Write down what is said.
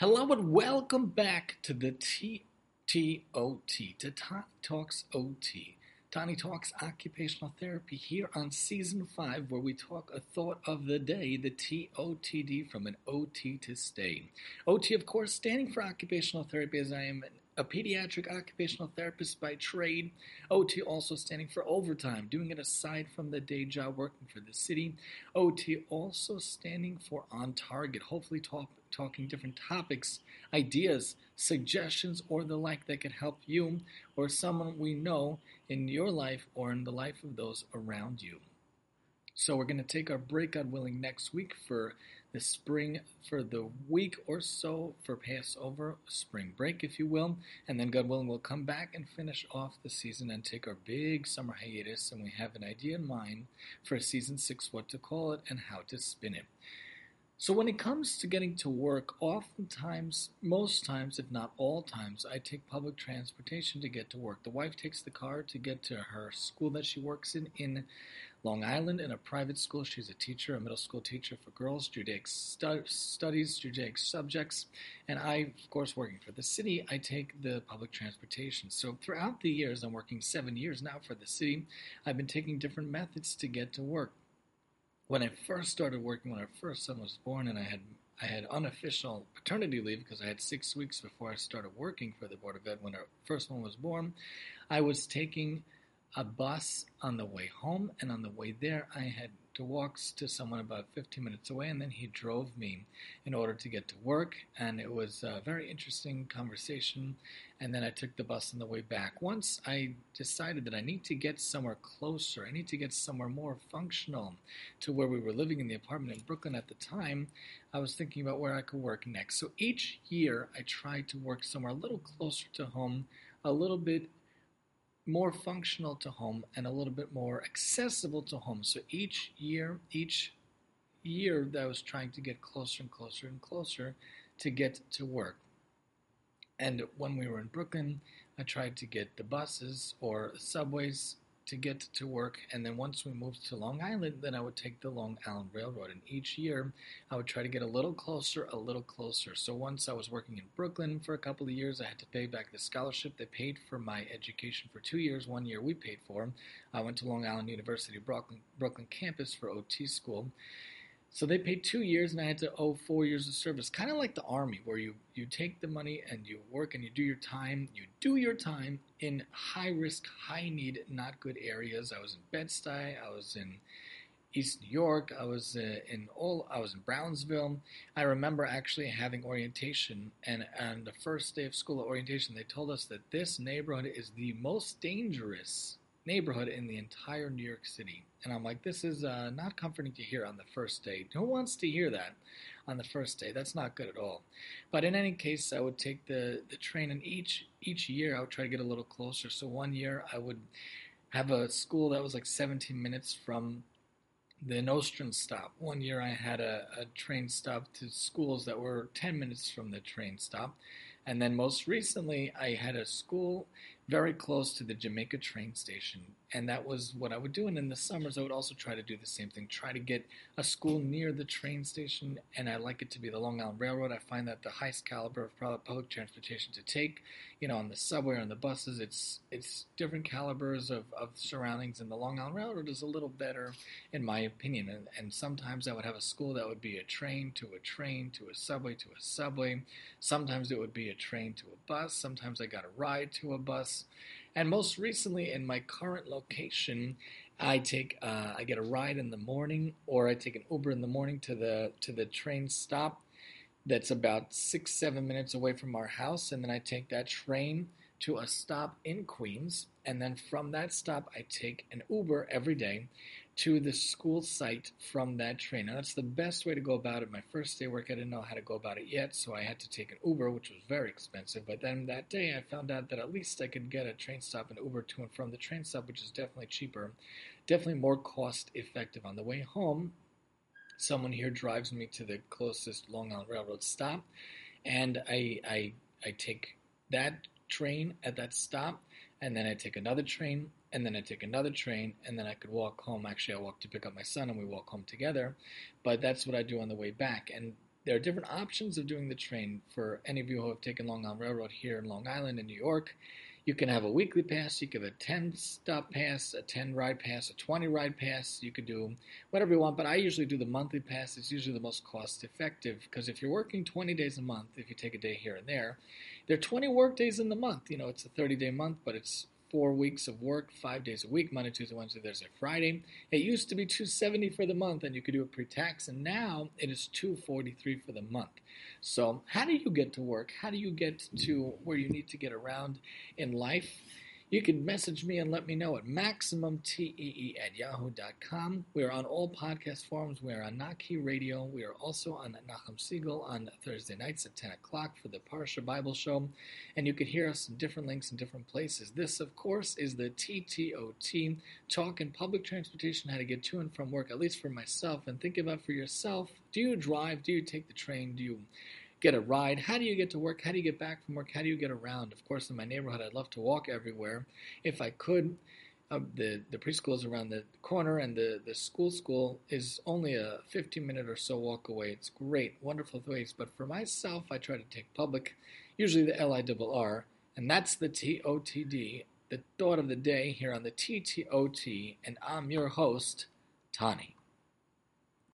Hello and welcome back to the TTOT, to Tani Talks OT. Tani Talks Occupational Therapy here on Season 5, where we talk a thought of the day, the TOTD from an OT to stay. OT, of course, standing for Occupational Therapy, as I am a pediatric occupational therapist by trade. OT also standing for overtime, doing it aside from the day job working for the city. OT also standing for on target, hopefully talk, talking different topics, ideas, suggestions, or the like that could help you or someone we know in your life or in the life of those around you. So we're going to take our break, God willing, next week for the spring, for the week or so for Passover, spring break, if you will. And then, God willing, we'll come back and finish off the season and take our big summer hiatus. And we have an idea in mind for season six, what to call it and how to spin it. So when it comes to getting to work, oftentimes, most times, if not all times, I take public transportation to get to work. The wife takes the car to get to her school that she works in in Long Island in a private school. She's a teacher, a middle school teacher for girls, Judaic stu- studies, Judaic subjects. And I, of course, working for the city, I take the public transportation. So throughout the years, I'm working seven years now for the city, I've been taking different methods to get to work when I first started working, when our first son was born, and I had I had unofficial paternity leave because I had six weeks before I started working for the Board of Ed when our first one was born. I was taking a bus on the way home, and on the way there, I had to walk to someone about 15 minutes away, and then he drove me in order to get to work. And it was a very interesting conversation. And then I took the bus on the way back. Once I decided that I need to get somewhere closer, I need to get somewhere more functional to where we were living in the apartment in Brooklyn at the time, I was thinking about where I could work next. So each year, I tried to work somewhere a little closer to home, a little bit more functional to home and a little bit more accessible to home. So each year, each year that I was trying to get closer and closer and closer to get to work. And when we were in Brooklyn, I tried to get the buses or subways to get to work. And then once we moved to Long Island, then I would take the Long Island Railroad. And each year, I would try to get a little closer, a little closer. So once I was working in Brooklyn for a couple of years, I had to pay back the scholarship. They paid for my education for two years. One year we paid for. I went to Long Island University Brooklyn, Brooklyn campus for OT school. So they paid two years, and I had to owe four years of service. Kind of like the army, where you you take the money and you work and you do your time. You do your time in high risk, high need, not good areas. I was in Bed Stuy. I was in East New York. I was uh, in all. I was in Brownsville. I remember actually having orientation, and on the first day of school orientation, they told us that this neighborhood is the most dangerous neighborhood in the entire New York City. And I'm like, this is uh, not comforting to hear on the first day. Who wants to hear that on the first day? That's not good at all. But in any case, I would take the, the train, and each each year I would try to get a little closer. So one year I would have a school that was like 17 minutes from the Nostrand stop. One year I had a, a train stop to schools that were 10 minutes from the train stop. And then most recently, I had a school very close to the Jamaica train station. And that was what I would do. And in the summers, I would also try to do the same thing try to get a school near the train station. And I like it to be the Long Island Railroad. I find that the highest caliber of public transportation to take, you know, on the subway or on the buses, it's it's different calibers of, of surroundings. And the Long Island Railroad is a little better, in my opinion. And, and sometimes I would have a school that would be a train to a train to a subway to a subway. Sometimes it would be a train to a bus. Sometimes I got a ride to a bus. And most recently, in my current location, I take uh, I get a ride in the morning, or I take an Uber in the morning to the to the train stop. That's about six seven minutes away from our house, and then I take that train to a stop in Queens, and then from that stop I take an Uber every day to the school site from that train. Now, that's the best way to go about it. My first day work, I didn't know how to go about it yet, so I had to take an Uber, which was very expensive. But then that day, I found out that at least I could get a train stop and Uber to and from the train stop, which is definitely cheaper, definitely more cost effective. On the way home, someone here drives me to the closest Long Island Railroad stop, and I, I, I take that train at that stop, and then I take another train and then I take another train, and then I could walk home. Actually, I walk to pick up my son, and we walk home together. But that's what I do on the way back. And there are different options of doing the train for any of you who have taken Long Island Railroad here in Long Island in New York. You can have a weekly pass, you can have a 10 stop pass, a 10 ride pass, a 20 ride pass. You can do whatever you want, but I usually do the monthly pass. It's usually the most cost effective because if you're working 20 days a month, if you take a day here and there, there are 20 work days in the month. You know, it's a 30 day month, but it's four weeks of work, five days a week, Monday, Tuesday, Wednesday, Thursday, Friday. It used to be 270 for the month, and you could do it pre-tax, and now it is 243 for the month. So, how do you get to work? How do you get to where you need to get around in life? You can message me and let me know at MaximumTEE at yahoo.com. We are on all podcast forums. We are on Naki Radio. We are also on Nachum Segal on Thursday nights at 10 o'clock for the Parsha Bible Show. And you can hear us in different links in different places. This, of course, is the TTOT Talk in Public Transportation, how to get to and from work, at least for myself. And think about for yourself do you drive? Do you take the train? Do you get a ride. How do you get to work? How do you get back from work? How do you get around? Of course, in my neighborhood, I'd love to walk everywhere if I could. Uh, the the preschool is around the corner, and the the school school is only a 15 minute or so walk away. It's great, wonderful place. But for myself, I try to take public, usually the LIRR, and that's the TOTD, the thought of the day here on the TTOT, and I'm your host, Tani.